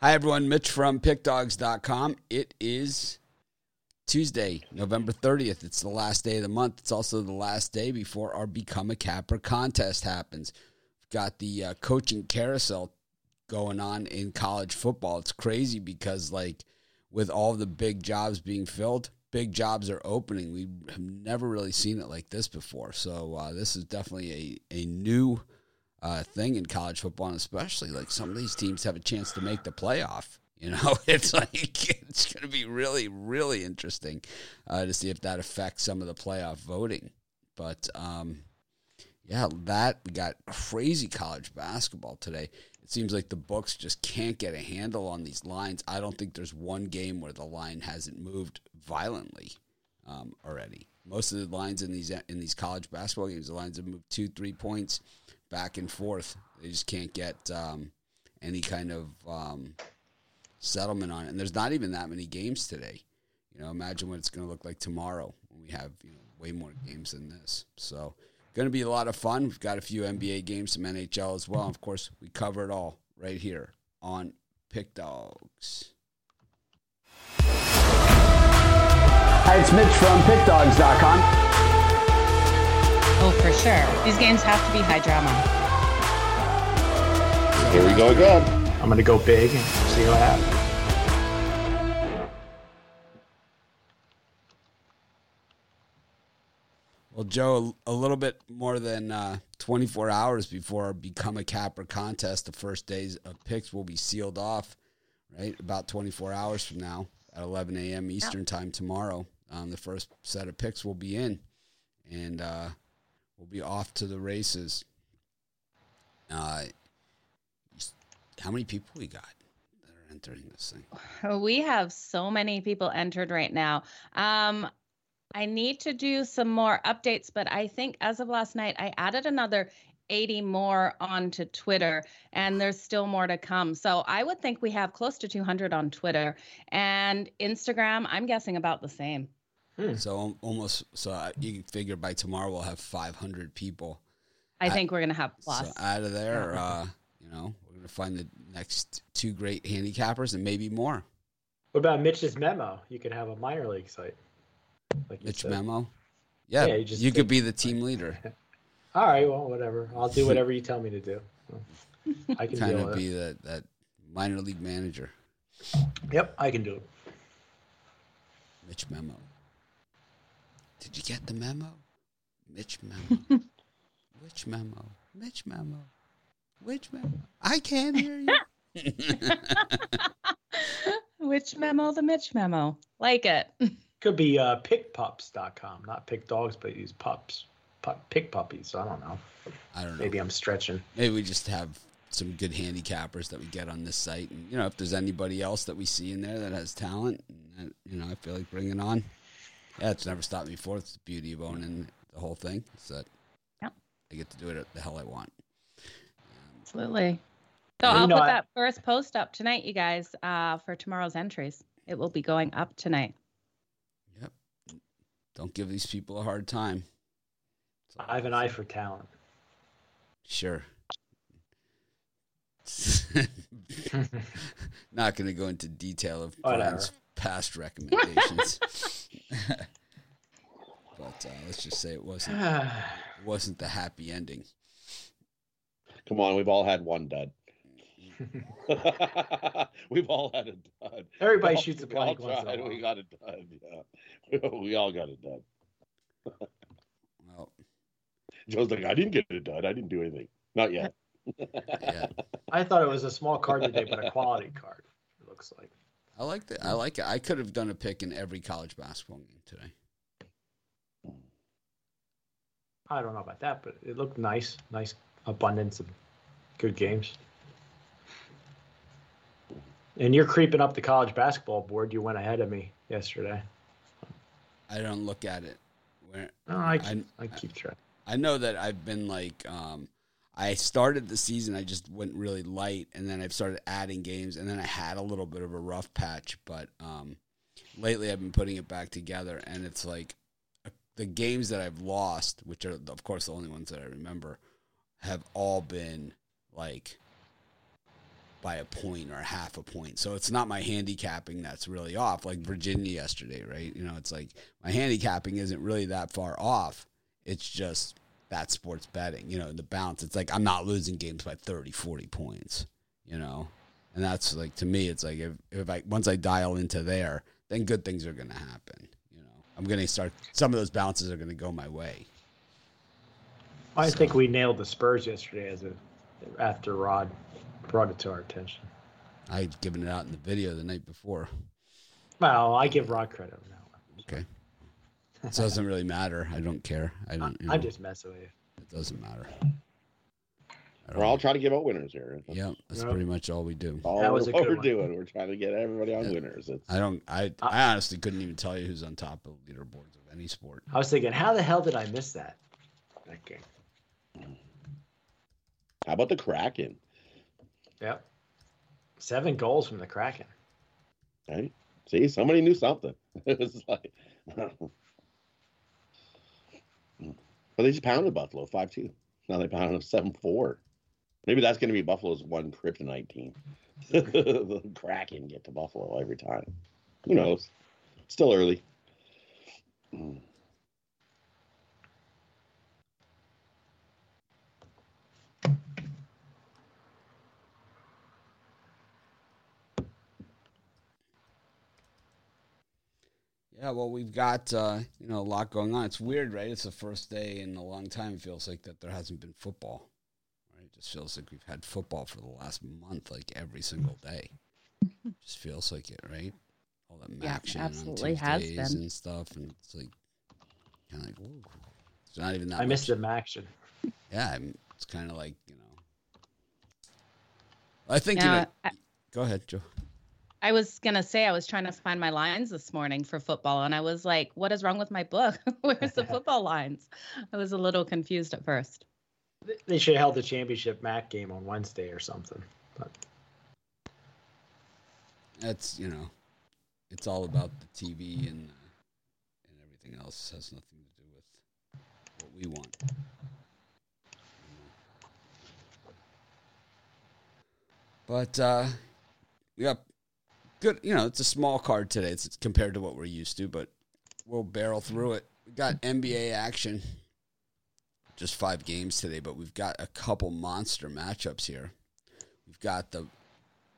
Hi, everyone. Mitch from PickDogs.com. It is Tuesday, November 30th. It's the last day of the month. It's also the last day before our Become a Capper contest happens. We've got the uh, coaching carousel going on in college football. It's crazy because, like, with all the big jobs being filled, big jobs are opening. We have never really seen it like this before. So, uh, this is definitely a, a new uh, thing in college football, and especially like some of these teams have a chance to make the playoff. You know, it's like it's going to be really, really interesting uh, to see if that affects some of the playoff voting. But um, yeah, that we got crazy college basketball today. It seems like the books just can't get a handle on these lines. I don't think there's one game where the line hasn't moved violently um, already. Most of the lines in these in these college basketball games, the lines have moved two, three points back and forth. They just can't get um, any kind of um, settlement on it. And there's not even that many games today. You know, imagine what it's going to look like tomorrow when we have you know way more games than this. So, going to be a lot of fun. We've got a few NBA games, some NHL as well. Of course, we cover it all right here on Pick Dogs. Hi, it's Mitch from PickDogs.com. Oh, for sure. These games have to be high drama. Here we go again. I'm going to go big and see what happens. Well, Joe, a little bit more than uh, 24 hours before our Become a Capper contest, the first days of picks will be sealed off, right? About 24 hours from now at 11 a.m. Eastern time tomorrow. Um, the first set of picks will be in, and uh, we'll be off to the races. Uh, how many people we got that are entering this thing? We have so many people entered right now. Um, I need to do some more updates, but I think as of last night, I added another 80 more onto Twitter, and there's still more to come. So I would think we have close to 200 on Twitter and Instagram. I'm guessing about the same. Hmm. So almost, so you can figure by tomorrow we'll have 500 people. I think we're gonna have plus. So out of there, uh, you know, we're gonna find the next two great handicappers and maybe more. What about Mitch's memo? You could have a minor league site. Like Mitch said. memo. Yeah, yeah you, just you could be the team leader. All right, well, whatever. I'll do whatever you tell me to do. I can kind of be that that minor league manager. Yep, I can do it. Mitch memo. Did you get the memo? Mitch memo. Which memo? Mitch memo. Which memo? I can't hear you. Which memo? The Mitch memo. Like it. Could be uh, pickpups.com, not pick dogs, but use pups. Pup, pick puppies. I don't know. I don't know. Maybe I'm stretching. Maybe we just have some good handicappers that we get on this site, and you know, if there's anybody else that we see in there that has talent, and, you know, I feel like bringing on. Yeah, it's never stopped me before. It's the beauty of owning the whole thing. Is that yep. I get to do it the hell I want. Absolutely. So I'll put that first post up tonight, you guys, uh, for tomorrow's entries. It will be going up tonight. Yep. Don't give these people a hard time. I have an eye for talent. Sure. Not going to go into detail of Brian's past recommendations. but uh, let's just say it wasn't it wasn't the happy ending. Come on, we've all had one dud. we've all had a dud. Everybody all, shoots a blank once tried, We got a dud. Yeah, we all got a dud. well, Joe's like, I didn't get a dud. I didn't do anything. Not yet. yeah. I thought it was a small card today, but a quality card. It looks like. I like that. I like it. I could have done a pick in every college basketball game today. I don't know about that, but it looked nice. Nice abundance of good games. And you're creeping up the college basketball board. You went ahead of me yesterday. I don't look at it. Where, no, I, I, I keep track. I know that I've been like um, I started the season, I just went really light, and then I've started adding games, and then I had a little bit of a rough patch, but um, lately I've been putting it back together, and it's like uh, the games that I've lost, which are of course the only ones that I remember, have all been like by a point or half a point. So it's not my handicapping that's really off, like Virginia yesterday, right? You know, it's like my handicapping isn't really that far off. It's just that sports betting, you know, the bounce. It's like I'm not losing games by 30, 40 points, you know? And that's like, to me, it's like if, if I, once I dial into there, then good things are going to happen. You know, I'm going to start, some of those bounces are going to go my way. I So- think we nailed the Spurs yesterday as a after Rod brought it to our attention. I'd given it out in the video the night before. Well, I give Rod credit on that. It doesn't really matter. I don't care. I don't. You know, I'm just messing with you. It doesn't matter. We're all. all trying to give out winners here. Yeah, that's Yep. pretty much all we do. All That was a what good we're one. doing. We're trying to get everybody on Yeah. winners. It's I don't. I. Uh, I honestly couldn't even tell you who's on top of leaderboards of any sport. I was thinking, how the hell did I miss that? Okay. how about the Kraken? Yep. Seven goals from the Kraken. Right? See, somebody knew something. it was like, but they just pounded Buffalo five two. Now they pounded them seven four. Maybe that's going to be Buffalo's one kryptonite team. the Kraken get to Buffalo every time. Who knows? Still early. Hmm. Yeah, well, we've got uh, you know a lot going on. It's weird, right? It's the first day in a long time. It feels like that there hasn't been football. Right? It just feels like we've had football for the last month, like every single day. just feels like it, right? All that Yeah, action absolutely on has Tuesdays been. and stuff, and it's like kind of like, whoa. It's not even that. I missed the action. Yeah, I'm- it's kind of like you know. I think you know. I, Go ahead, Joe. I was gonna say I was trying to find my lines this morning for football, and I was like, "What is wrong with my book? Where's the football lines?" I was a little confused at first. They should have held the championship MAC game on Wednesday or something. But That's you know, it's all about the TV and uh, and everything else. It has nothing to do with what we want. But uh, we got good. You know, it's a small card today. It's, compared to what we're used to, but we'll barrel through it. We got NBA action. Just five games today, but we've got a couple monster matchups here. We've got the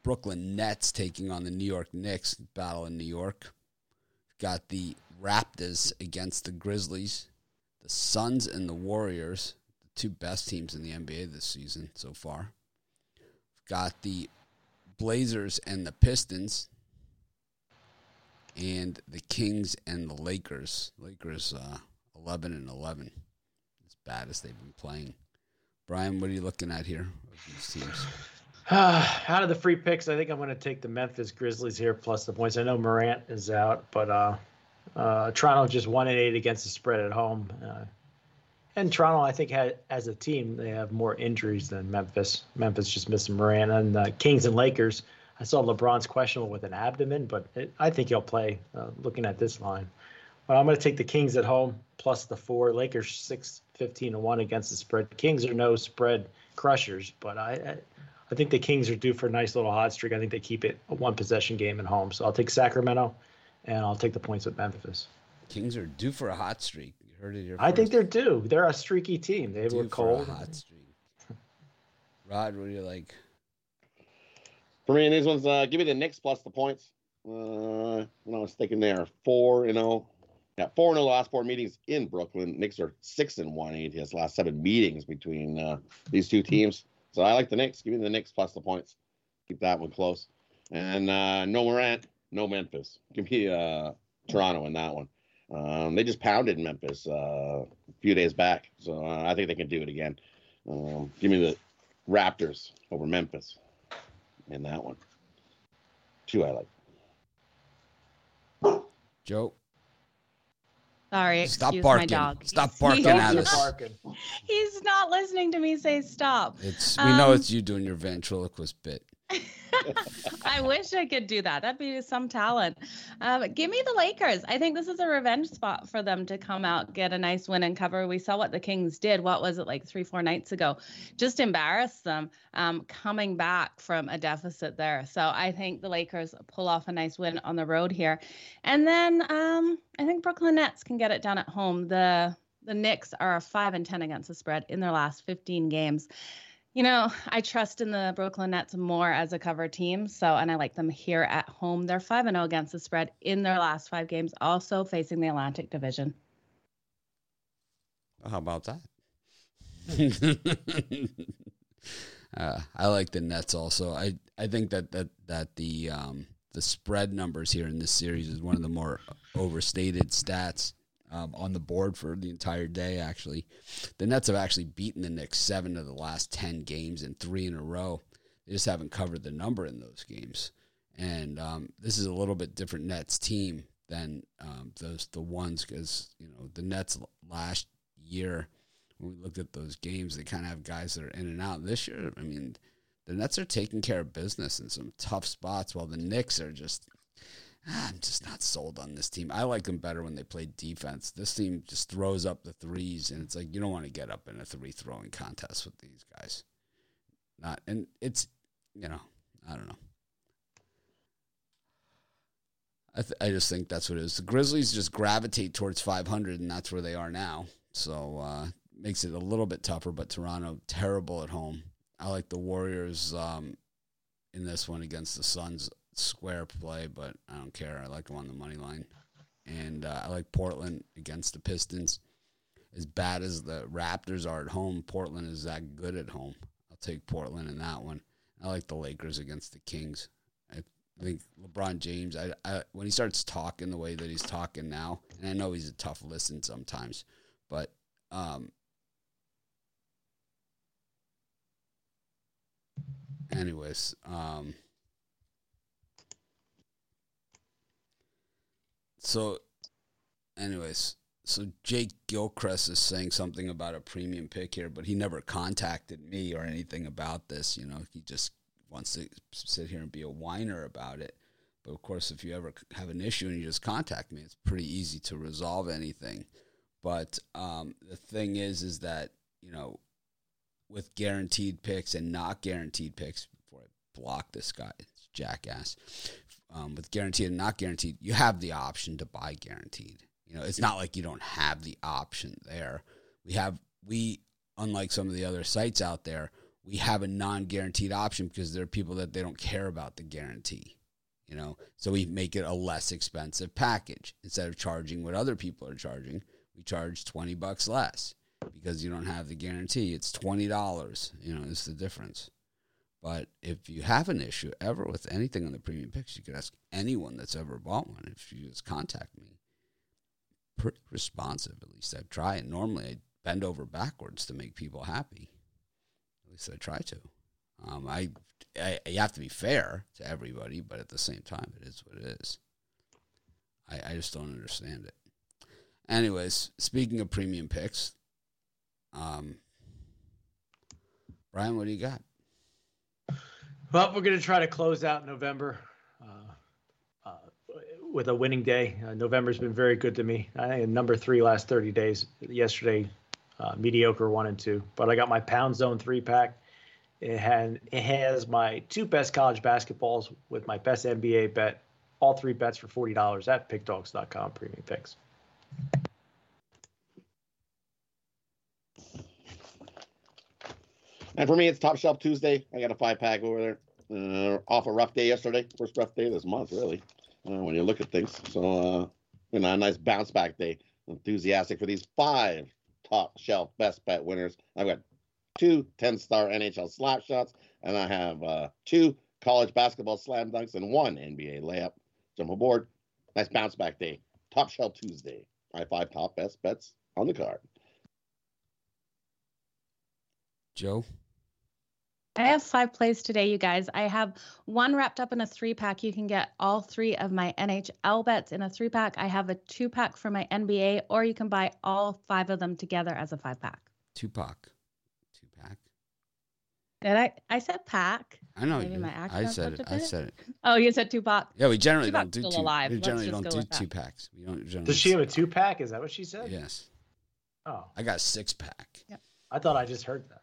Brooklyn Nets taking on the New York Knicks, battle in New York. We've got the Raptors against the Grizzlies, the Suns and the Warriors, the two best teams in the NBA this season so far. We've got the Blazers and the Pistons, and the Kings and the Lakers. Lakers uh, eleven and eleven, as bad as they've been playing. Brian, what are you looking at here these teams? out of the free picks, I think I'm going to take the Memphis Grizzlies here plus the points. I know Morant is out, but uh, uh, Toronto just one and eight against the spread at home. Uh, and Toronto, I think, had, as a team, they have more injuries than Memphis. Memphis just missing Morant and uh, Kings and Lakers. I saw LeBron's questionable with an abdomen, but it, I think he'll play. Uh, looking at this line, but I'm going to take the Kings at home plus the four. Lakers six fifteen to one against the spread. Kings are no spread crushers, but I, I I think the Kings are due for a nice little hot streak. I think they keep it a one possession game at home. So I'll take Sacramento, and I'll take the points with Memphis. Kings are due for a hot streak. You heard it here. I think they're due. They're a streaky team. They due were for cold. a hot streak. Rod, what do you like? For me, these ones, uh, give me the Knicks plus the points. Uh, when I was thinking there, four, you know, yeah, four in the last four meetings in Brooklyn. Knicks are six and one in his last seven meetings between uh, these two teams. So I like the Knicks. Give me the Knicks plus the points. Keep that one close. And uh, no Morant, no Memphis. Give me uh, Toronto in that one. Um, they just pounded Memphis uh, a few days back, so uh, I think they can do it again. Um, give me the Raptors over Memphis in that one. Two I like. Joe, Sorry, stop barking. my dog. Stop barking he's- at us. barking. He's not listening to me say stop. It's we know Um, it's you doing your ventriloquist bit. I wish I could do that. That'd be some talent. Um, give me the Lakers. I think this is a revenge spot for them to come out, get a nice win and cover. We saw what the Kings did. What was it like three, four nights ago? Just embarrassed them um, coming back from a deficit there. So I think the Lakers pull off a nice win on the road here. And then um, I think Brooklyn Nets can get it done at home. The the Knicks are 5 and 10 against the spread in their last 15 games. You know, I trust in the Brooklyn Nets more as a cover team. So, and I like them here at home. They're 5 and 0 against the spread in their last five games, also facing the Atlantic Division. How about that? uh, I like the Nets also. I, I think that, that, that the, um, the spread numbers here in this series is one of the more overstated stats um, on the board for the entire day. Actually, the Nets have actually beaten the Knicks seven of the last ten games and three in a row. They just haven't covered the number in those games. And um, this is a little bit different Nets team than um, those the ones because you know the Nets last year when we looked at those games, they kind of have guys that are in and out. This year, I mean, the Nets are taking care of business in some tough spots, while the Knicks are just I'm just not sold on this team. I like them better when they play defense. This team just throws up the threes, and it's like you don't want to get up in a three throwing contest with these guys. Not, and it's you know, I don't know. I th- I just think that's what it is. The Grizzlies just gravitate towards 500, and that's where they are now. So uh, makes it a little bit tougher. But Toronto terrible at home. I like the Warriors um, in this one against the Suns square play, but I don't care. I like them on the money line, and uh, I like Portland against the Pistons. As bad as the Raptors are at home, Portland is that good at home. I'll take Portland in that one. I like the Lakers against the Kings. I think LeBron James. I, I when he starts talking the way that he's talking now, and I know he's a tough listen sometimes, but um, anyways, um, So, anyways, so Jake Gilchrist is saying something about a premium pick here, but he never contacted me or anything about this. You know, he just wants to sit here and be a whiner about it. But of course, if you ever have an issue and you just contact me, it's pretty easy to resolve anything. But um, the thing is, is that you know, with guaranteed picks and not guaranteed picks, before I block this guy, jackass um, with guaranteed and not guaranteed, you have the option to buy guaranteed. You know, it's not like you don't have the option there. We have we unlike some of the other sites out there, we have a non-guaranteed option because there are people that they don't care about the guarantee. You know, so we make it a less expensive package instead of charging what other people are charging. We charge twenty bucks less because you don't have the guarantee. It's twenty dollars. You know, it's the difference. But if you have an issue ever with anything on the premium picks, you could ask anyone that's ever bought one. If you just contact me, pretty responsive. At least I try. And normally I bend over backwards to make people happy. At least I try to. Um, I, I, you have to be fair to everybody, but at the same time, it is what it is. I, I just don't understand it. Anyways, speaking of premium picks, um, Brian, what do you got? Well, we're going to try to close out November uh, uh, with a winning day. Uh, November's been very good to me. I think number three last 30 days. Yesterday, uh, mediocre one and two. But I got my Pound Zone three pack. It had it has my two best college basketballs with my best NBA bet. All three bets for forty dollars at pickdogs.com premium picks. And for me, it's Top Shelf Tuesday. I got a five pack over there. Uh, off a rough day yesterday, first rough day this month, really, uh, when you look at things. So, uh, you know, a nice bounce back day. Enthusiastic for these five top shelf best bet winners. I've got two 10 star NHL slap shots, and I have uh, two college basketball slam dunks and one NBA layup. Jump aboard. Nice bounce back day. Top Shelf Tuesday. My five top best bets on the card. Joe? I have five plays today, you guys. I have one wrapped up in a three pack. You can get all three of my NHL bets in a three pack. I have a two pack for my NBA, or you can buy all five of them together as a five pack. Two pack. Two pack. Did I? I said Pack. I know. Maybe you my did. I said it. a I bit. said it. Oh, you said Tupac. Yeah, we generally Tupac's don't do still two. alive. We Let's generally just don't do with that. two packs. We don't generally. Does she have a two pack? Is that what she said? Yes, Oh, I got a six pack. I thought I just heard that.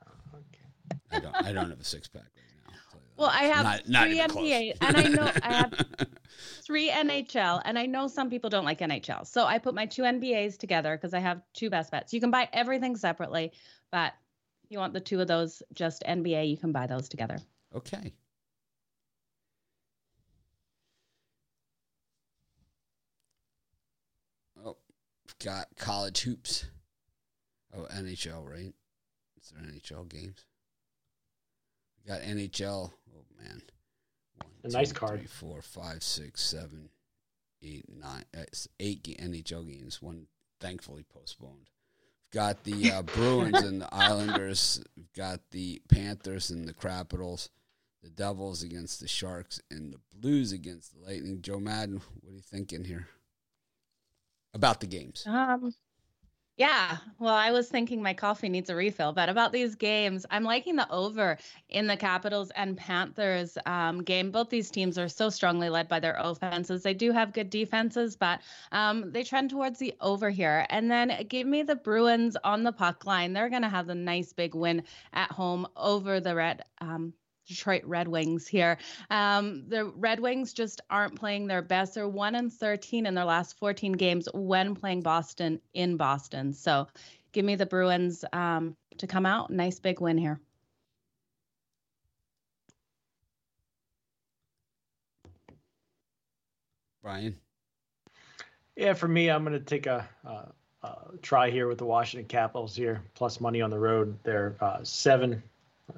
I don't. I don't have a six pack right now. I'll tell you that. Well, I have not, not three. NBA, and I know I have three NHL, and I know some people don't like NHL. So I put my two NBAs together because I have two best bets. You can buy everything separately, but if you want the two of those just NBA, you can buy those together. Okay. Oh, got college hoops. Oh, NHL, right? Is there NHL games? We got NHL. Oh man, One, A nice two, card. three, four, five, six, seven, eight, nine. uh, It's eight ga- NHL games. One thankfully postponed. We've got the uh, Bruins and the Islanders. We've got the Panthers and the Capitals the Devils against the Sharks and the Blues against the Lightning. Joe Madden, what are you thinking here about the games? Um, yeah. Well, I was thinking my coffee needs a refill, but about these games, I'm liking the over in the Capitals and Panthers um, game. Both these teams are so strongly led by their offenses. They do have good defenses, but um, they trend towards the over here. And then give me the Bruins on the puck line. They're going to have a nice big win at home over the Red. Um, Detroit Red Wings here. Um, the Red Wings just aren't playing their best. They're one and thirteen in their last fourteen games when playing Boston in Boston. So, give me the Bruins um, to come out. Nice big win here. Brian, Yeah, for me, I'm going to take a, uh uh try here with the Washington Capitals here, plus money on the road. They're uh, seven,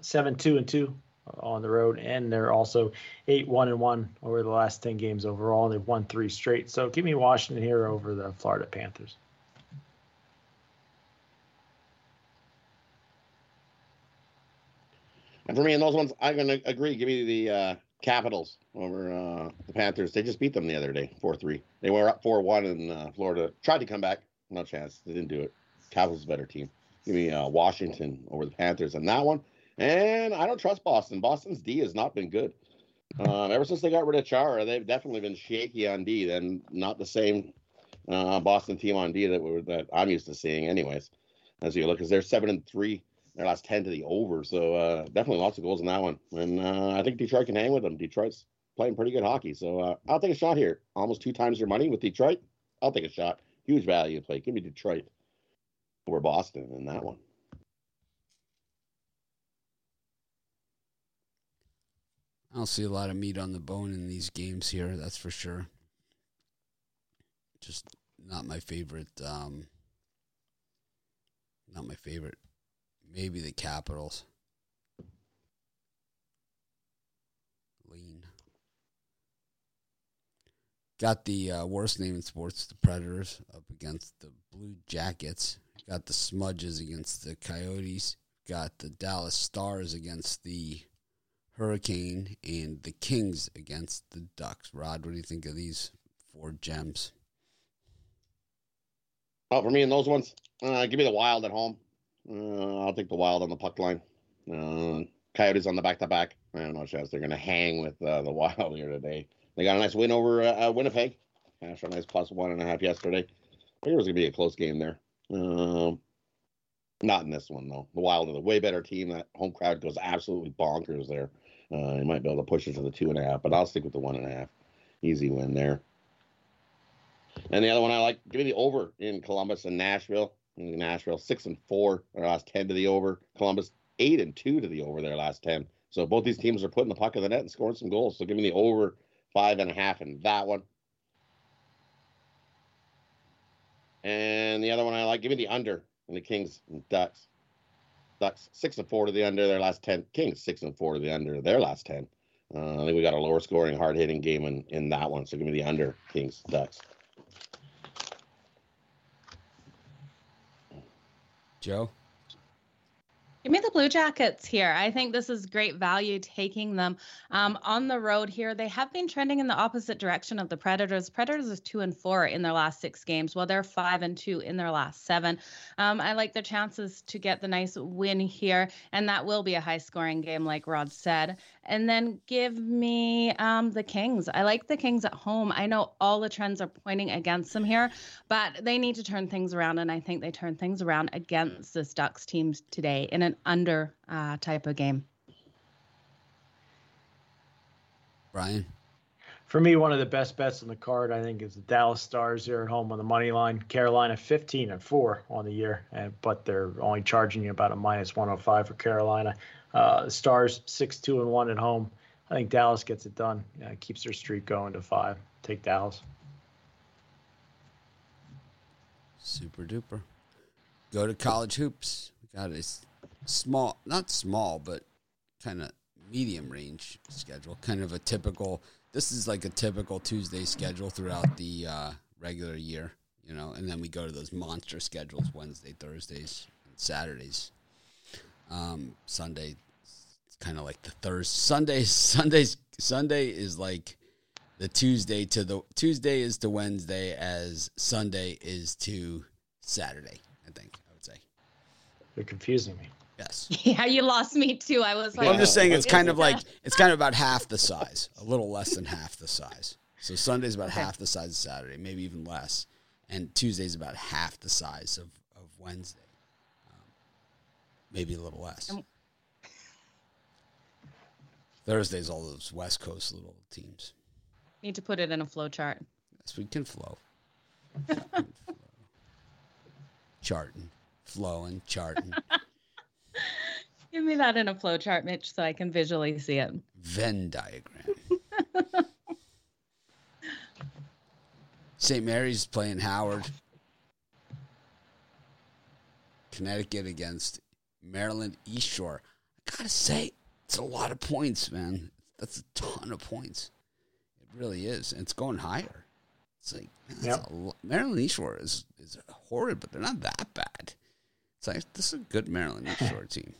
seven, two and two on the road, and they're also eight, one and one over the last ten games overall. They've won three straight. So give me Washington here over the Florida Panthers. And for me, in those ones, I'm going to agree. Give me the uh, Capitals over uh, the Panthers. They just beat them the other day, 4 3. They were up 4 1 in uh, Florida. Tried to come back. No chance. They didn't do it. Capitals better team. Give me uh, Washington over the Panthers on that one. And I don't trust Boston. Boston's D has not been good. Um, ever since they got rid of Chara, they've definitely been shaky on D. Then not the same uh, Boston team on D that we're, that I'm used to seeing, anyways. As you look, because they're seven and three their last 10 to the over. So uh, definitely lots of goals in that one. And uh, I think Detroit can hang with them. Detroit's playing pretty good hockey. So uh, I'll take a shot here. Almost two times your money with Detroit. I'll take a shot. Huge value play. Give me Detroit over Boston in that one. I don't see a lot of meat on the bone in these games here. That's for sure. Just not my favorite. Um, not my favorite. Maybe the Capitals. Lean. Got the uh, worst name in sports, the Predators, up against the Blue Jackets. Got the Smudges against the Coyotes. Got the Dallas Stars against the Hurricane, and the Kings against the Ducks. Rod, what do you think of these four gems? Oh, for me in those ones, uh, give me the Wild at home. Uh, I'll take the Wild on the puck line. Uh, Coyotes on the back to back. I don't know chance they're going to hang with uh, the Wild here today. They got a nice win over uh, Winnipeg. Cash a nice plus one and a half yesterday. I think it was going to be a close game there. Um, not in this one though. The Wild are the way better team. That home crowd goes absolutely bonkers there. Uh, you might be able to push it to the two and a half, but I'll stick with the one and a half. Easy win there. And the other one I like, give me the over in Columbus and Nashville. Nashville, six and four, their last ten to the over. Columbus, eight and two to the over, their last ten. So both these teams are putting the puck in the net and scoring some goals. So give me the over five and a half in that one. And the other one I like, give me the under in the Kings and Ducks. Ducks six and four to the under their last ten. Kings six and four to the under their last ten. Uh, I think we got a lower scoring, hard hitting game in, in that one. So give me the under Kings Ducks. Joe? Give me the Blue Jackets here. I think this is great value taking them um, on the road here. They have been trending in the opposite direction of the Predators. Predators is two and four in their last six games, while they're five and two in their last seven. Um, I like their chances to get the nice win here, and that will be a high scoring game, like Rod said. And then give me um, the Kings. I like the Kings at home. I know all the trends are pointing against them here, but they need to turn things around, and I think they turn things around against this Ducks team today in an under uh, type of game. Brian. For me, one of the best bets on the card, I think, is the Dallas Stars here at home on the money line. Carolina 15 and 4 on the year, and, but they're only charging you about a minus 105 for Carolina. Uh, Stars 6 2 and 1 at home. I think Dallas gets it done. Yeah, keeps their streak going to five. Take Dallas. Super duper. Go to college hoops. We got a small, not small, but kind of medium range schedule. Kind of a typical. This is like a typical Tuesday schedule throughout the uh, regular year, you know, and then we go to those monster schedules Wednesday, Thursdays, and Saturdays. Um, Sunday, it's kind of like the Thursday. Sundays, Sundays, Sunday is like the Tuesday to the Tuesday is to Wednesday as Sunday is to Saturday. I think I would say. You're confusing me. Yes. Yeah, you lost me too. I was like, Well, I'm just saying it's kind of like it's kind of about half the size, a little less than half the size. So Sunday's about Okay. half the size of Saturday, maybe even less, and Tuesday's about half the size of of Wednesday, maybe a little less. Thursday's all those West Coast little teams. need to put it in a flow chart. Yes, we can flow. charting, flowing, charting. Give me that in a flow chart, Mitch, so I can visually see it. Venn diagram. St. Mary's playing Howard. Connecticut against Maryland East Shore. I gotta say, it's a lot of points, man. That's a ton of points. It really is, and it's going higher. It's like man, Yep. a lo- Maryland East Shore is is horrid, but they're not that bad. It's like this is a good Maryland East Shore team.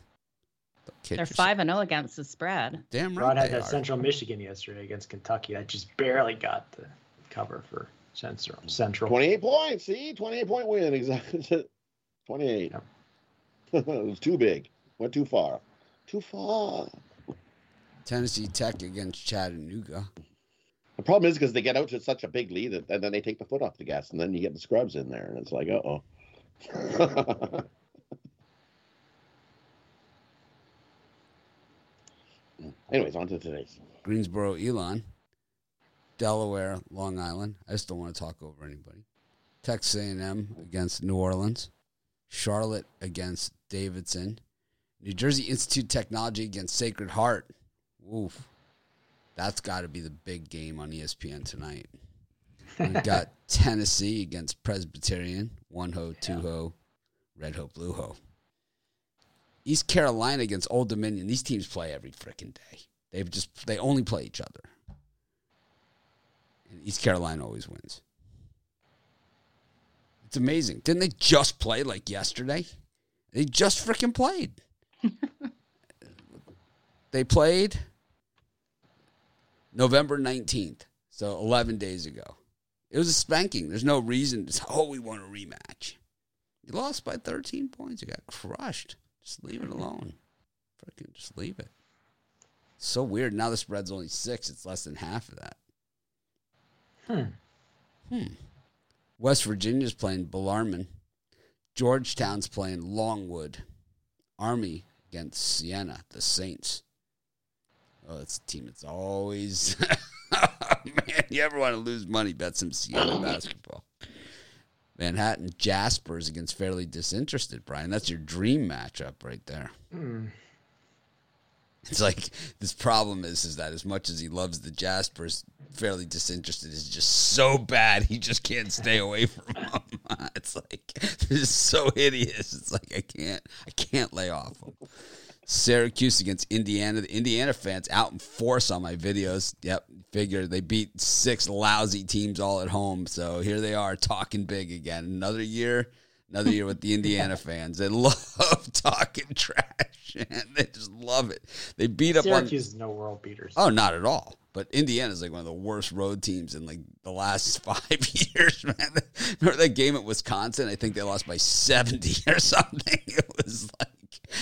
They're yourself. five and zero against the spread. Damn right Rod had that are. Central Michigan yesterday against Kentucky. I just barely got the cover for Central. Central. 28 points. See, 28 point win. Exactly. 28. Yep. it was too big. Went too far. Too far. Tennessee Tech against Chattanooga. The problem is because they get out to such a big lead that, and then they take the foot off the gas, and then you get the scrubs in there, and it's like, uh oh. Anyways, on to today's. Greensboro, Elon, Delaware, Long Island. I just don't want to talk over anybody. Texas A&M against New Orleans, Charlotte against Davidson, New Jersey Institute Technology against Sacred Heart. Oof, that's got to be the big game on ESPN tonight. We've got Tennessee against Presbyterian, one ho, two ho, red ho, blue ho. East Carolina against Old Dominion. These teams play every freaking day. They've just they only play each other. And East Carolina always wins. It's amazing. Didn't they just play like yesterday? They just freaking played. they played November 19th, so 11 days ago. It was a spanking. There's no reason to say, oh, we want a rematch. You lost by 13 points. You got crushed. Just leave it alone. Freaking just leave it. So weird. Now the spread's only six. It's less than half of that. Hmm. Hmm. West Virginia's playing Bellarmine. Georgetown's playing Longwood. Army against Siena, the Saints. Oh, that's a team that's always. Man, you ever want to lose money? Bet some Siena basketball. Manhattan Jaspers against Fairly Disinterested, Brian. That's your dream matchup right there. Hmm. It's like this problem is is that as much as he loves the Jaspers, fairly disinterested is just so bad he just can't stay away from them. It's like this is so hideous. It's like I can't I can't lay off him. Syracuse against Indiana. The Indiana fans out in force on my videos. Yep, figure they beat six lousy teams all at home. So here they are talking big again. Another year, another year with the Indiana fans. They love talking trash. And they just love it. They beat up Syracuse on. is no world beaters. Oh, not at all. But Indiana is like one of the worst road teams in like the last five years, man. Remember that game at Wisconsin? I think they lost by 70 or something. It was like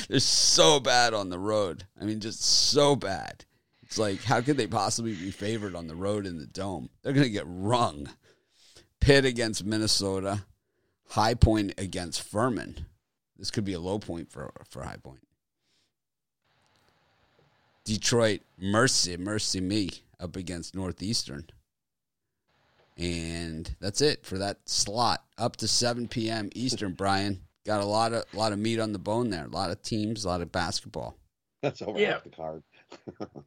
they're so bad on the road. I mean, just so bad. It's like, how could they possibly be favored on the road in the dome? They're going to get rung. Pitt against Minnesota, High Point against Furman. This could be a low point for for High Point. Detroit, mercy, mercy me, up against Northeastern. And that's it for that slot. Up to 7 p.m. Eastern, Brian. Got a lot of lot of meat on the bone there. A lot of teams, a lot of basketball. That's over Yeah. half the card.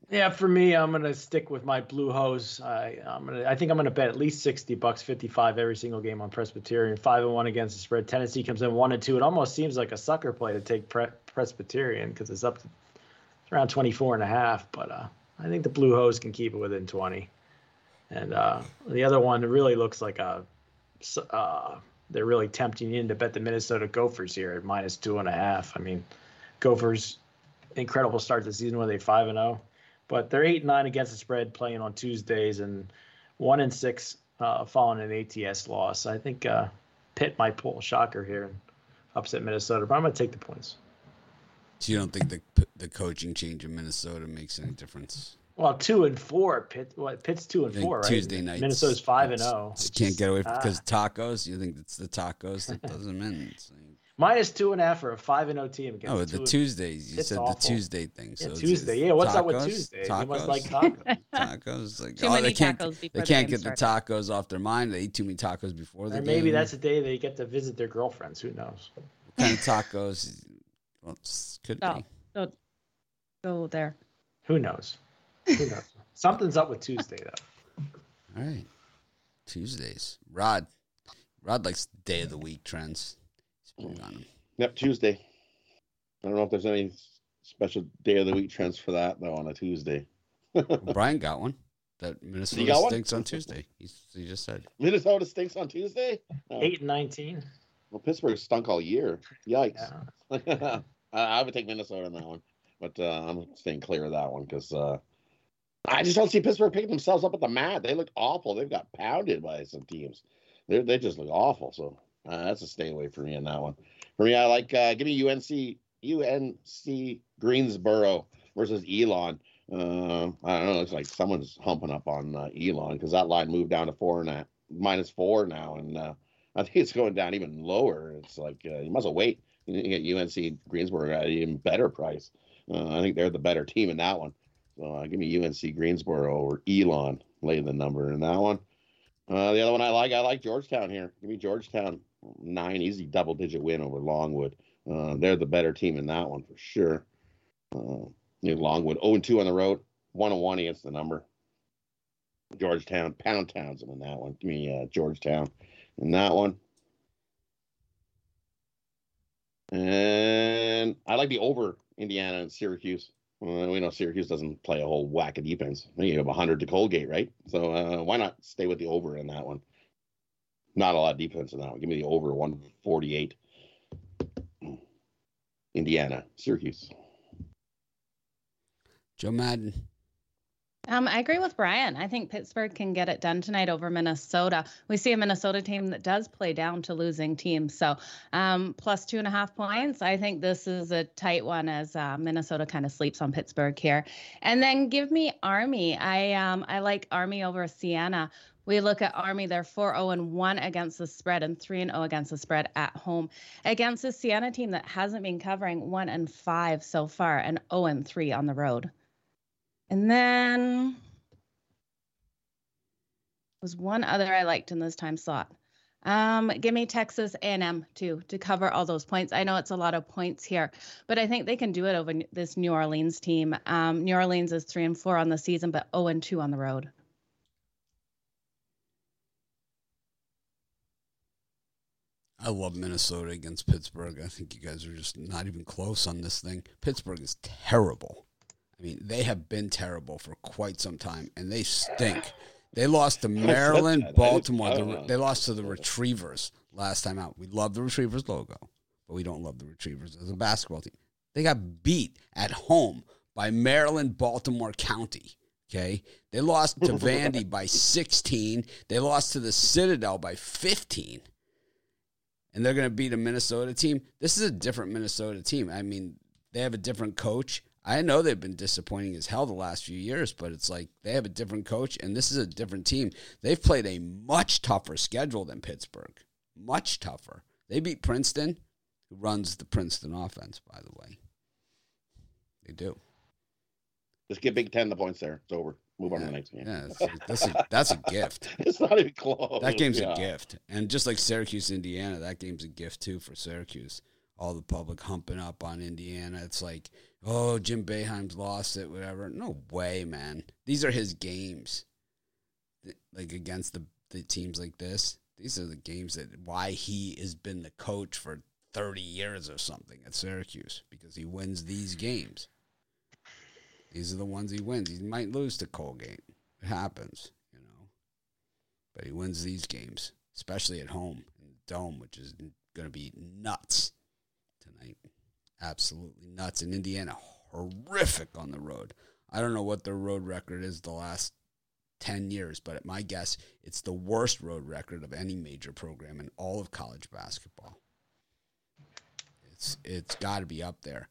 Yeah, for me, I'm gonna stick with my blue hose. I I'm gonna I think I'm gonna bet at least sixty bucks, fifty five every single game on Presbyterian. Five and one against the spread. Tennessee comes in one and two. It almost seems like a sucker play to take Pre- Presbyterian because it's up to it's around 24 and a half. But uh, I think the blue hose can keep it within 20. And uh, the other one really looks like a uh, they're really tempting you in to bet the Minnesota Gophers here at minus two and a half. I mean, Gophers incredible start to the season where they five and zero, but they're eight and nine against the spread playing on Tuesdays and one and six uh, following an ATS loss. I think uh, Pitt might pull a shocker here and upset Minnesota, but I'm going to take the points. So you don't think the the coaching change in Minnesota makes any difference? Well, two and four. Pitt. What? Pitt's two and four, right? Tuesday nights. Minnesota's five and zero. Just can't get away ah. because tacos. You think it's the tacos that doesn't mean? Minus two and a half for a five and zero team against. oh, two the Tuesdays. You said awful. the Tuesday thing. So Yeah, Tuesday. Yeah, what's up with? Tuesday? Tacos? You must like tacos. tacos. Like, Too oh, many they can't. tacos before they the can't game get the tacos off their mind. They eat too many tacos before the or game. maybe that's the day they get to visit their girlfriends. Who knows? what kind of tacos. Well, it's- could Oh. be. So go there. Who knows? Who knows? Something's up with Tuesday though. All right. Tuesdays. Rod. Rod likes day of the week trends. He's big. Yep, Tuesday. I don't know if there's any special day of the week trends for that though on a Tuesday. Brian got one. That Minnesota got one? stinks on Tuesday. He's, he just said. Minnesota stinks on Tuesday. Eight and nineteen. Well, Pittsburgh stunk all year. Yikes. Yeah. I, I would take Minnesota in that one, but uh, I'm staying clear of that one because uh, I just don't see Pittsburgh picking themselves up at the mat. They look awful. They've got pounded by some teams. They they just look awful. So uh, that's a stay away for me in that one. For me, I like uh, give me UNC UNC Greensboro versus Elon. Uh, I don't know. It's like someone's humping up on uh, Elon because that line moved down to four and a minus four now, and uh, I think it's going down even lower. It's like uh, you must have wait. You get UNC Greensboro at an even better price. Uh, I think they're the better team in that one. So uh, give me UNC Greensboro or Elon. Lay the number in that one. The other one I like, I like Georgetown here. Give me Georgetown nine easy double digit win over Longwood. Uh, they're the better team in that one for sure. Uh, Longwood 0 2 on the road, 1 1 against the number. Georgetown, Pound Townsend in that one. Give me uh, Georgetown in that one. And I like the over Indiana and Syracuse. We know Syracuse doesn't play a whole whack of defense. You have 100 to Colgate, right? So uh, why not stay with the over in that one? Not a lot of defense in that one. Give me the over 148. Indiana, Syracuse. Joe Madden. Um, I agree with Brian. I think Pittsburgh can get it done tonight over Minnesota. We see a Minnesota team that does play down to losing teams. So, um, plus two and a half points. I think this is a tight one as uh, Minnesota kind of sleeps on Pittsburgh here. And then give me Army. I um, I like Army over Siena. We look at Army, they're 4 0 and 1 against the spread and 3 0 against the spread at home. Against the Siena team that hasn't been covering 1 and 5 so far and 0 and 3 on the road. And then was one other I liked in this time slot. Um, give me Texas A&M too to cover all those points. I know it's a lot of points here, but I think they can do it over this New Orleans team. Um, New Orleans is three and four on the season, but 0 and two on the road. I love Minnesota against Pittsburgh. I think you guys are just not even close on this thing. Pittsburgh is terrible. I mean, they have been terrible for quite some time, and they stink. They lost to Maryland, Baltimore. The, they lost to the Retrievers last time out. We love the Retrievers logo, but we don't love the Retrievers as a basketball team. They got beat at home by Maryland, Baltimore County. Okay. They lost to Vandy by 16. They lost to the Citadel by 15. And they're going to beat a Minnesota team. This is a different Minnesota team. I mean, they have a different coach. I know they've been disappointing as hell the last few years, but it's like they have a different coach, and this is a different team. They've played a much tougher schedule than Pittsburgh. Much tougher. They beat Princeton, who runs the Princeton offense, by the way. They do. Just give Big Ten the points there. It's over. Move on to Yeah, the next game. yeah that's, that's, a, that's a gift. It's not even close. That game's Yeah. a gift. And just like Syracuse, Indiana, that game's a gift too for Syracuse. All the public humping up on Indiana. It's like, oh, Jim Boeheim's lost it, whatever. No way, man. These are his games. Like against the, the teams like this. These are the games that why he has been the coach for 30 years or something at Syracuse because he wins these games. These are the ones he wins. He might lose to Colgate. It happens, you know. But he wins these games, especially at home in the dome, which is going to be nuts tonight. Absolutely nuts. And Indiana, horrific on the road. I don't know what their road record is the last 10 years, but at my guess, it's the worst road record of any major program in all of college basketball. It's it's got to be up there.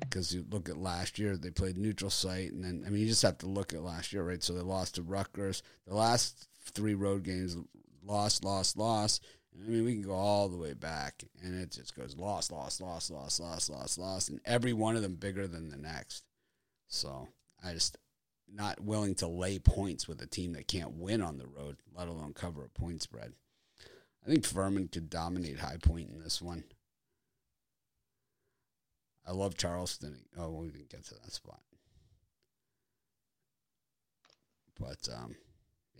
Because you look at last year, they played neutral site, and then I mean, you just have to look at last year, right? So they lost to Rutgers. The last three road games, lost, lost, lost. I mean, we can go all the way back, and it just goes lost, lost, lost, lost, lost, lost, lost, and every one of them bigger than the next. So I just not willing to lay points with a team that can't win on the road, let alone cover a point spread. I think Furman could dominate High Point in this one. I love Charleston. Oh, we didn't get to that spot. But um,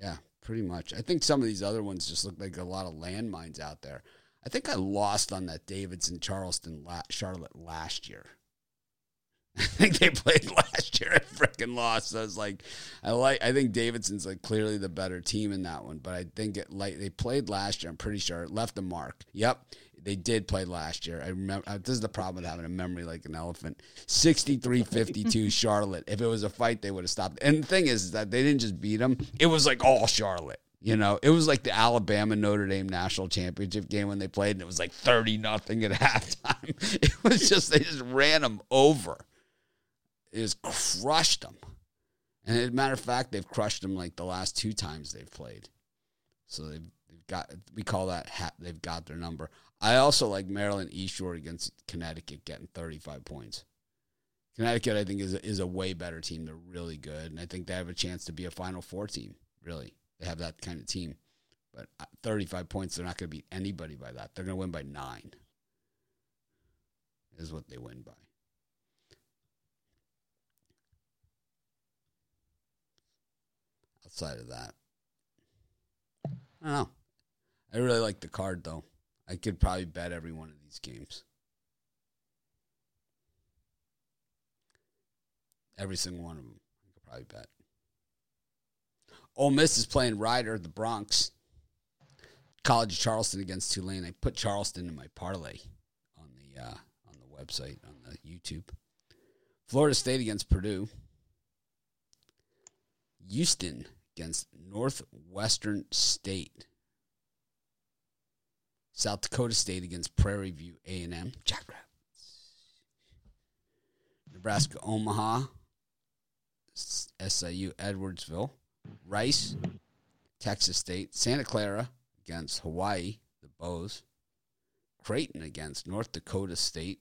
yeah, pretty much. I think some of these other ones just look like a lot of landmines out there. I think I lost on that Davidson Charleston la- Charlotte last year. I think they played last year. I freaking lost. I was like, I like. I think Davidson's like clearly the better team in that one, but I think it like they played last year. I'm pretty sure it left a mark. Yep, they did play last year. I remember. uh, This is the problem with having a memory like an elephant. 63-52 Charlotte. If it was a fight, they would have stopped. And the thing is, is that they didn't just beat them. It was like all Charlotte. You know, it was like the Alabama Notre Dame national championship game when they played, and it was like thirty nothing at halftime. It was just they just ran them over. It just crushed them. And as a matter of fact, they've crushed them like the last two times they've played. So they've, they've got we call that ha- they've got their number. I also like Maryland East Shore against Connecticut getting thirty five points. Connecticut, I think, is a, is a way better team. They're really good, and I think they have a chance to be a Final Four team. Really, they have that kind of team. But uh, 35 points, they're not going to beat anybody by that. They're going to win by nine. Is what they win by. Outside of that, I don't know. I really like the card though. I could probably bet every one of these games. Every single one of them. I could probably bet. Ole Miss is playing Rider, the Broncs. College of Charleston against Tulane. I put Charleston in my parlay on the uh, on the website on the YouTube. Florida State against Purdue. Houston against Northwestern State. South Dakota State against Prairie View A and M. Jackrabbits. Nebraska Omaha. SIU Edwardsville. Rice. Texas State. Santa Clara against Hawaii. The Bows. Creighton against North Dakota State.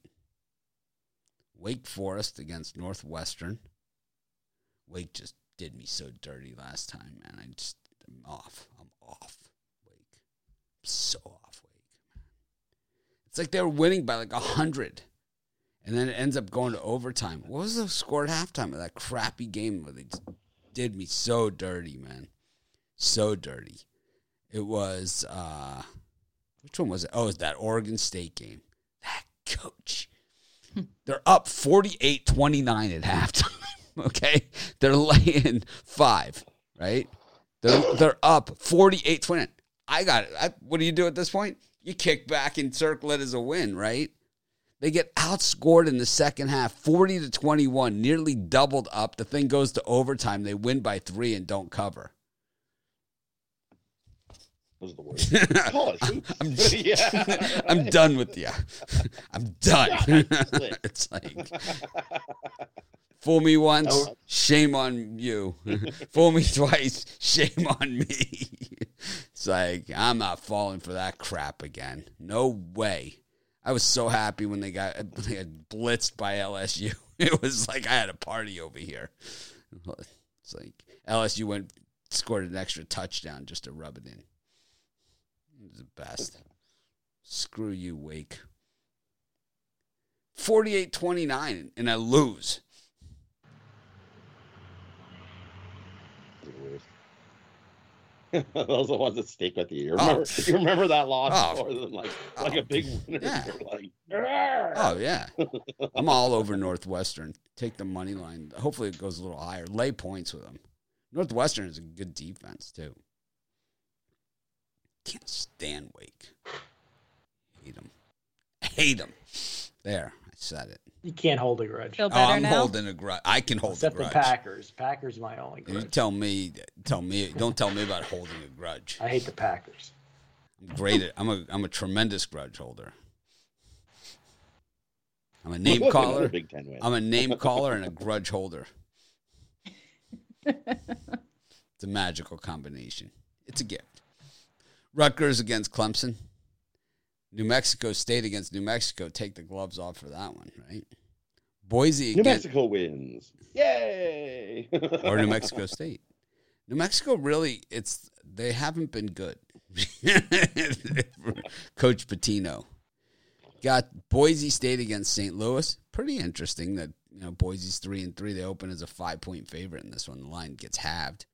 Wake Forest against Northwestern. Wake just did me so dirty last time, man. I just I'm off. I'm off. Wake. I'm so off. It's like they were winning by like a hundred. And then it ends up going to overtime. What was the score at halftime of that crappy game where they did me so dirty, man? So dirty. It was uh which one was it? Oh, it was that Oregon State game. That coach. They're up 48-29 at halftime. Okay? They're laying five, right? They're they're up 48-29. I got it. I, what do you do at this point? You kick back and circle it as a win, right? They get outscored in the second half, 40 to 21, nearly doubled up. The thing goes to overtime. They win by three and don't cover. Those are the worst. College. I'm, yeah. I'm done with you. I'm done. Yeah, that's it. it's like fool me once, Oh. shame on you. fool me twice, shame on me. it's like I'm not falling for that crap again. No way. I was so happy when they got they got blitzed by LSU. It was like I had a party over here. It's like LSU went scored an extra touchdown just to rub it in. It was the best. Screw you, Wake. 48 29, and I lose. Those are the worst. Those are the ones that stick with you. You remember, Oh. you remember that loss Oh. more than like oh, like Oh. a big winner. Yeah. Like, Oh, yeah. I'm all over Northwestern. Take the money line. Hopefully, it goes a little higher. Lay points with them. Northwestern is a good defense, too. Can't stand Wake. Hate them. Hate them. There, I said it. You can't hold a grudge. Feel Oh, I'm now. holding a grudge. I can hold Except a grudge. Except the grudge. Packers. Packers my only You grudge. tell me, tell me, don't tell me about holding a grudge. I hate the Packers. I'm great at, I'm a, I'm a tremendous grudge holder. I'm a name caller. Big Ten win. I'm a name caller and a grudge holder. It's a magical combination. It's a gift. Rutgers against Clemson. New Mexico State against New Mexico. Take the gloves off for that one, right? Boise New against Mexico wins. Yay! or New Mexico State. New Mexico really it's they haven't been good. Coach Pitino. Got Boise State against St. Louis. Pretty interesting that you know Boise's three and three. They open as a five point favorite in this one. The line gets halved.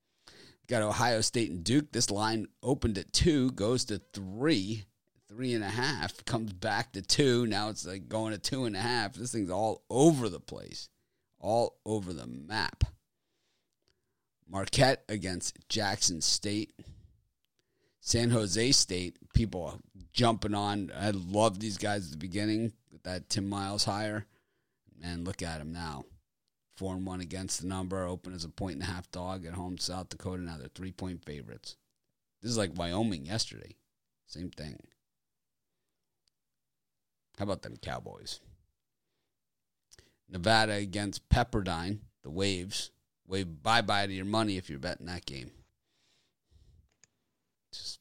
Got Ohio State and Duke. This line opened at two, goes to three, three and a half, comes back to two. Now it's like going to two and a half. This thing's all over the place, all over the map. Marquette against Jackson State. San Jose State, people jumping on. I love these guys at the beginning with that Tim Miles hire. Man, look at him now. Four and one against the number, open as a point and a half dog at home, South Dakota. Now they're three point favorites. This is like Wyoming yesterday. Same thing. How about them Cowboys? Nevada against Pepperdine, the Waves. Wave bye bye to your money if you're betting that game. Just,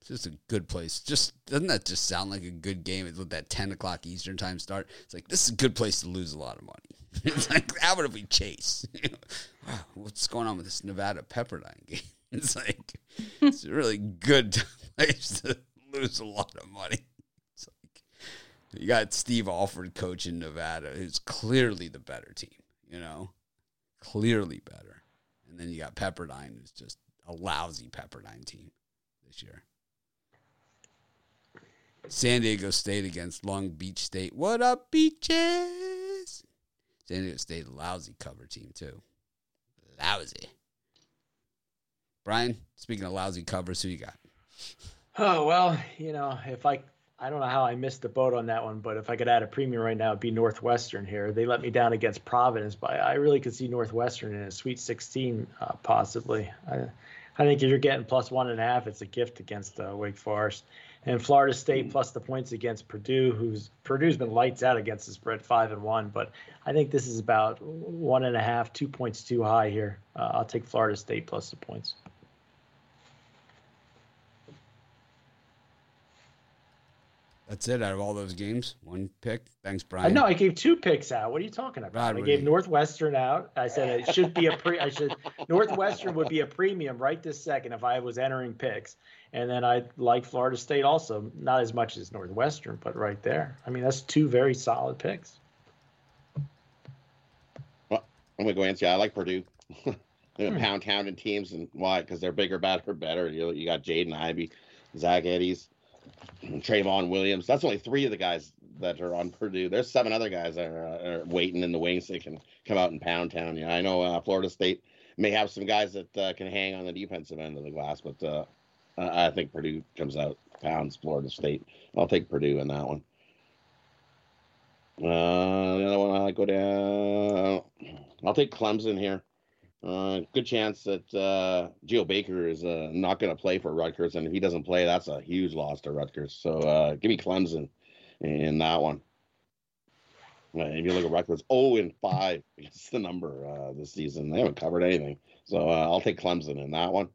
it's just a good place. Just doesn't that just sound like a good game with that ten o'clock Eastern time start? It's like this is a good place to lose a lot of money. it's like how would we chase? what's going on with this Nevada Pepperdine game? It's like it's a really good place to lose a lot of money. You got Steve Alford coaching Nevada, who's clearly the better team. You know, clearly better. And then you got Pepperdine, who's just a lousy Pepperdine team this year. San Diego State against Long Beach State. What up, beaches? San Diego State, lousy cover team, too. Lousy. Brian, speaking of lousy covers, who you got? Oh well, you know, if I I don't know how I missed the boat on that one, but if I could add a premium right now, it'd be Northwestern here. They let me down against Providence, but I really could see Northwestern in a Sweet 16 uh, possibly. I, I think if you're getting plus one and a half, it's a gift against uh, Wake Forest. And Florida State plus the points against Purdue, who's Purdue's been lights out against the spread five and one, but I think this is about one and a half, two points too high here. Uh, I'll take Florida State plus the points. That's it out of all those games. One pick. Thanks, I Brian. know I gave two picks out. What are you talking about? Right, I gave Northwestern out. I said it should be a pre. I should Northwestern would be a premium right this second if I was entering picks. And then I like Florida State also, not as much as Northwestern, but right there. I mean, that's two very solid picks. Well, I'm gonna go answer. I like Purdue. They're Hmm. pound town and teams, and why? Because they're bigger, better, better. You know, you got Jaden Ivey, Zach Edey, Trevion Williams. That's only three of the guys that are on Purdue. There's seven other guys that are, uh, are waiting in the wings that can come out and pound town. Yeah, I know uh, Florida State may have some guys that uh, can hang on the defensive end of the glass, but uh, I I think Purdue comes out pounds Florida State. I'll take Purdue in that one. Uh, the other one I go down. I'll take Clemson here. Uh, good chance that uh, Geo Baker is uh, not going to play for Rutgers, and if he doesn't play, that's a huge loss to Rutgers. So uh, give me Clemson in that one. Uh, if you look at Rutgers, 0 and 5 against the number uh, this season. They haven't covered anything. So uh, I'll take Clemson in that one.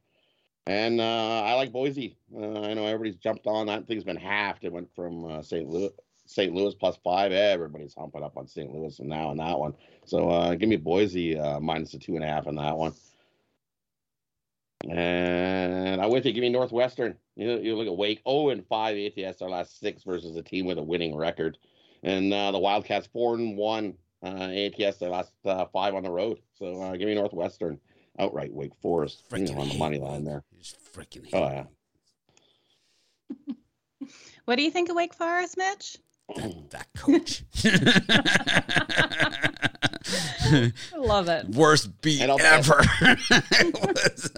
And uh, I like Boise. I know everybody's jumped on that. Thing's been halved. It went from uh, St. Louis, St. Louis plus five. Everybody's humping up on St. Louis and now on that one. So uh, give me Boise uh, minus the two and a half in that one. And I with you. Give me Northwestern. You, you look at Wake. 0 and 5 ATS their last six versus a team with a winning record. And uh, the Wildcats 4 and 1 uh, ATS their last uh, five on the road. So uh, give me Northwestern outright Wake Forest you know, on the money line there. Just freaking Oh yeah. What do you think of Wake Forest, Mitch? That, that coach. I love it. Worst beat And ever. it, was,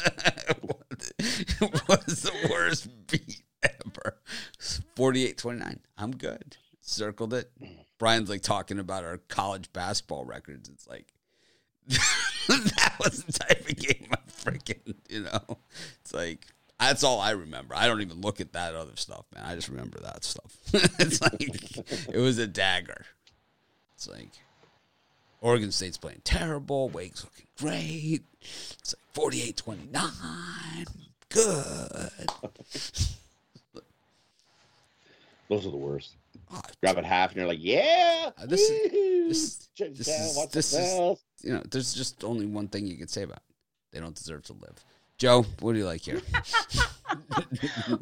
it was the worst beat ever. 48 29. I'm good. Circled it. Brian's like talking about our college basketball records. It's like, that was the type of game I freaking, you know, it's like, that's all I remember. I don't even look at that other stuff, man. I just remember that stuff. it's like, it was a dagger. It's like, Oregon State's playing terrible. Wake's looking great. It's like 48 29. Good. Those are the worst. Oh, Grab it half and you're like, yeah. Uh, this is- this- this is- this is- you know, there's just only one thing you can say about it. They don't deserve to live. Joe, what do you like here?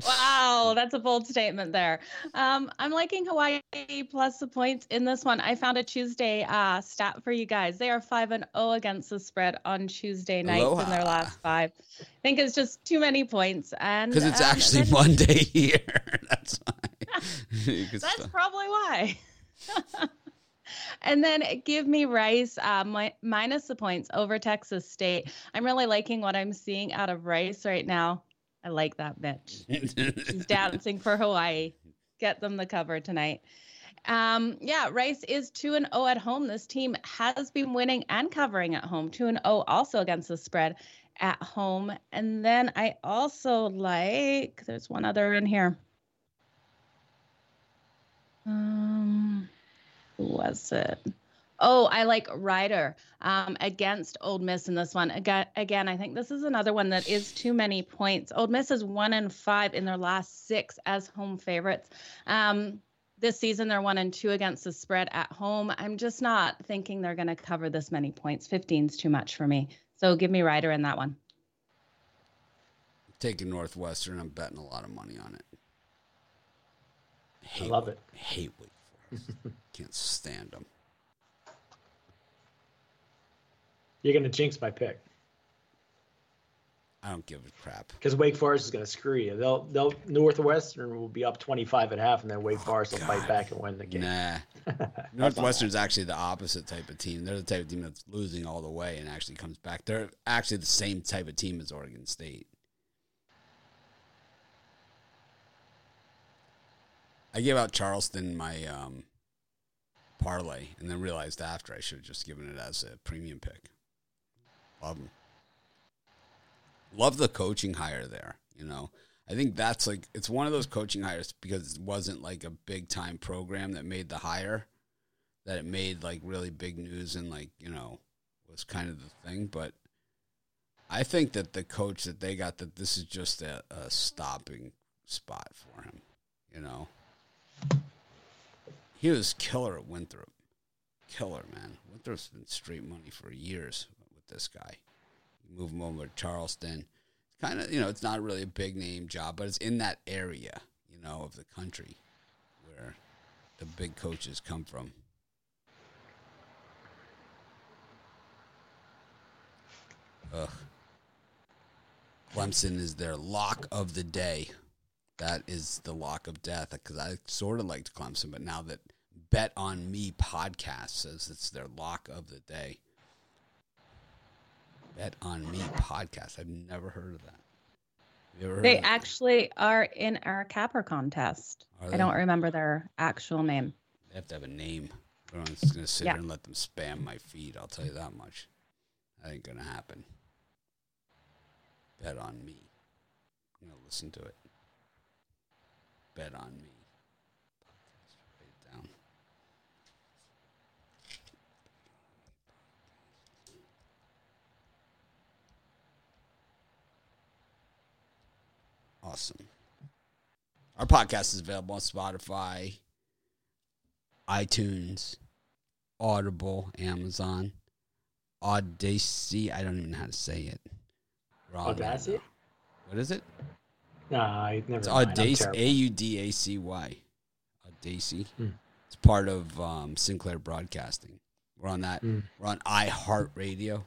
Wow, that's a bold statement there. Um, I'm liking Hawaii plus the points in this one. I found a Tuesday uh, stat for you guys. They are five and zero against the spread on Tuesday nights in their last five. I think it's just too many points, and Because it's um, actually then- Monday here. That's why. That's probably why. And then give me Rice uh, mi- minus the points over Texas State. I'm really liking what I'm seeing out of Rice right now. I like that bitch. She's dancing for Hawaii. Get them the cover tonight. Um, yeah, Rice is 2 and 0 at home. This team has been winning and covering at home. 2 and 0 also against the spread at home. And then I also like there's one other in here. Um who was it? Oh, I like Rider um, against Ole Miss in this one. Again, again, I think this is another one that is too many points. Ole Miss is one and five in their last six as home favorites. Um, this season, they're one and two against the spread at home. I'm just not thinking they're going to cover this many points. 15 is too much for me. So give me Rider in that one. Taking Northwestern, I'm betting a lot of money on it. I love it. Hate Wake Forest. Can't stand them. You're going to jinx my pick I don't give a crap. because Wake Forest is going to screw you. They'll they'll Northwestern will be up 25 at half, and then Wake oh, Forest will God. fight back and win the game. Nah. Northwestern's actually the opposite type of team. They're the type of team that's losing all the way and actually comes back. They're actually the same type of team as Oregon State. I gave out Charleston my um, parlay and then realized after I should have just given it as a premium pick. Love. Love the coaching hire there. You know, I think that's like it's one of those coaching hires because it wasn't like a big time program that made the hire, that it made like really big news and like you know was kind of the thing. But I think that the coach that they got that this is just a, a stopping spot for him. You know, he was killer at Winthrop, killer man. Winthrop's been straight money for years with this guy. Move him over to Charleston kind of you know it's not really a big name job but it's in that area you know of the country where the big coaches come from Ugh. Clemson is their lock of the day. That is the lock of death because I sort of liked Clemson, but now that Bet on Me podcast says it's their lock of the day. Bet on Me podcast. I've never heard of that. Heard They of that? actually are in our Capper contest. I don't remember their actual name. They have to have a name. I'm just gonna sit Yeah. here and let them spam my feed. I'll tell you that much. That ain't gonna happen. Bet on me. I'm gonna listen to it. Bet on me. Down. Awesome. Our podcast is available on Spotify, iTunes, Audible, Amazon, Audacy. I don't even know how to say it. We're all there Audacity? What is it? Nah, I never. It's mind. I'm Audacy. A U D A C Y. Audacy. Hmm. It's part of um, Sinclair Broadcasting. We're on that. Hmm. We're on iHeartRadio.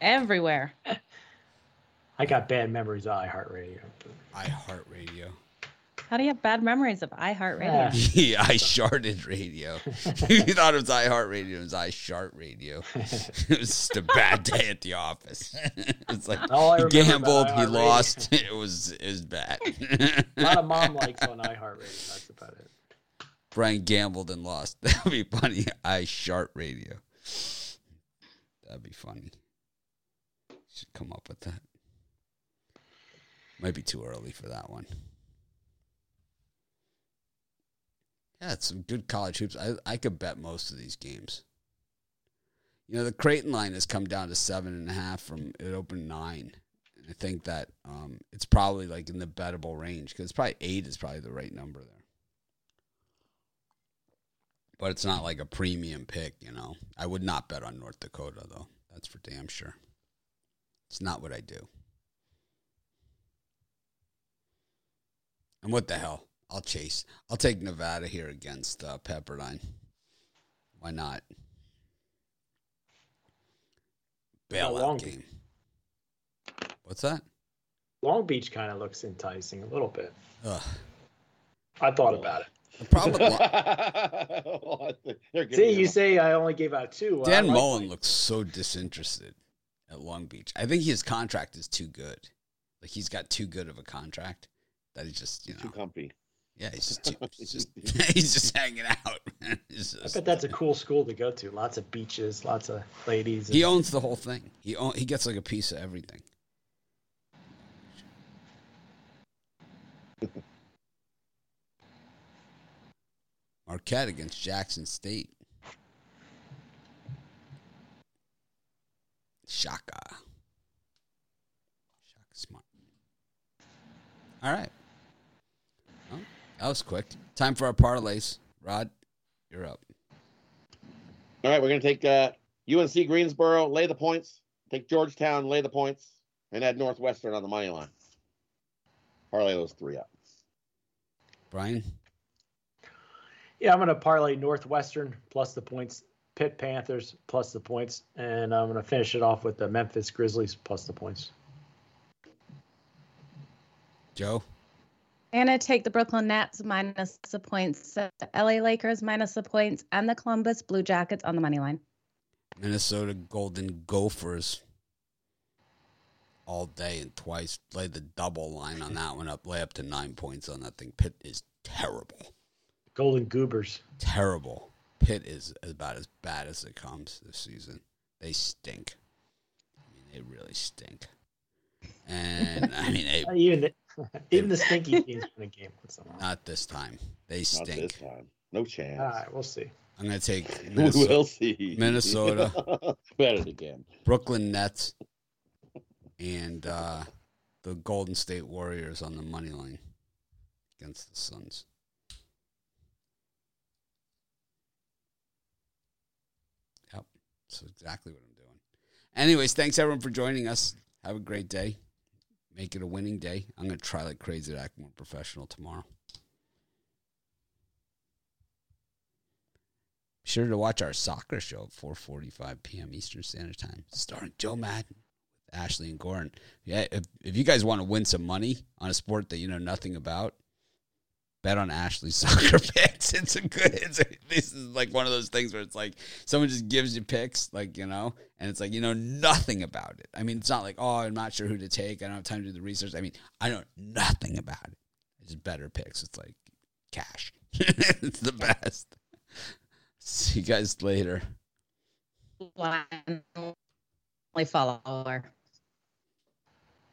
Everywhere. I got bad memories of iHeartRadio. iHeartRadio. How do you have bad memories of iHeartRadio? Yeah. yeah, I sharted radio. you thought it was iHeartRadio. It was iShart it was just a bad day at the office. it's like All he gambled, he iHeartRadio- lost. It was it was bad. A lot of mom likes on iHeartRadio. That's about it. Brian gambled and lost. That'd be funny. I shart radio. That'd be funny. Should come up with that. Might be too early for that one. Yeah, it's some good college hoops. I I could bet most of these games. You know, the Creighton line has come down to seven and a half from it opened nine. And I think that um, it's probably like in the bettable range because probably eight is probably the right number there but it's not like a premium pick, you know. I would not bet on North Dakota though. That's for damn sure. It's not what I do. And what the hell? I'll chase. I'll take Nevada here against uh, Pepperdine. Why not? Bailout game. What's that? Long Beach kind of looks enticing a little bit. Ugh. I thought about it. The problem See, you say I only gave out two. Well, Dan like Mullen looks so disinterested at Long Beach. I think his contract is too good. Like he's got too good of a contract that he just, you know too comfy. Yeah, he's just, too, he's just, he's just hanging out. man. He's I bet that's a cool school to go to. Lots of beaches, lots of ladies. he owns the whole thing. He own, he gets like a piece of everything. Marquette against Jackson State. Shaka. Shaka Smart. All right. Well, that was quick. Time for our parlays. Rod, you're up. All right, we're going to take uh, UNC Greensboro, lay the points. Take Georgetown, lay the points, and add Northwestern on the money line. Parlay those three up. Brian? Yeah, I'm going to parlay Northwestern plus the points, Pitt Panthers plus the points, and I'm going to finish it off with the Memphis Grizzlies plus the points. Joe? I'm gonna take the Brooklyn Nets minus the points, the LA Lakers minus the points, and the Columbus Blue Jackets on the money line. Minnesota Golden Gophers all day and twice. Lay the double line on that one up. Lay up to nine points on that thing. Pitt is terrible. Golden Goobers. Terrible. Pitt is about as bad as it comes this season. They stink. I mean, they really stink. And I mean, they, Even the, even the stinky teams win a game once in a while. not this time. They stink. Not stink. this time. No chance. All right, we'll see. I'm going to take we Minnesota, will see. Minnesota. Bet it again. Brooklyn Nets and uh, the Golden State Warriors on the money line against the Suns. Yep, that's exactly what I'm doing. Anyways, thanks everyone for joining us. Have a great day. Make it a winning day. I'm going to try like crazy to act more professional tomorrow. Be sure to watch our soccer show at 4:45 p.m. Eastern Standard Time, starring Joe Madden with Ashley and Goran. Yeah, if if you guys want to win some money on a sport that you know nothing about, bet on Ashley's soccer picks. It's a good. It's a, this is like one of those things where it's like someone just gives you picks, like you know, and it's like you know nothing about it. I mean, it's not like oh, I'm not sure who to take. I don't have time to do the research. I mean, I know nothing about it. It's better picks. It's like cash, it's the best. See you guys later. Blindly follower.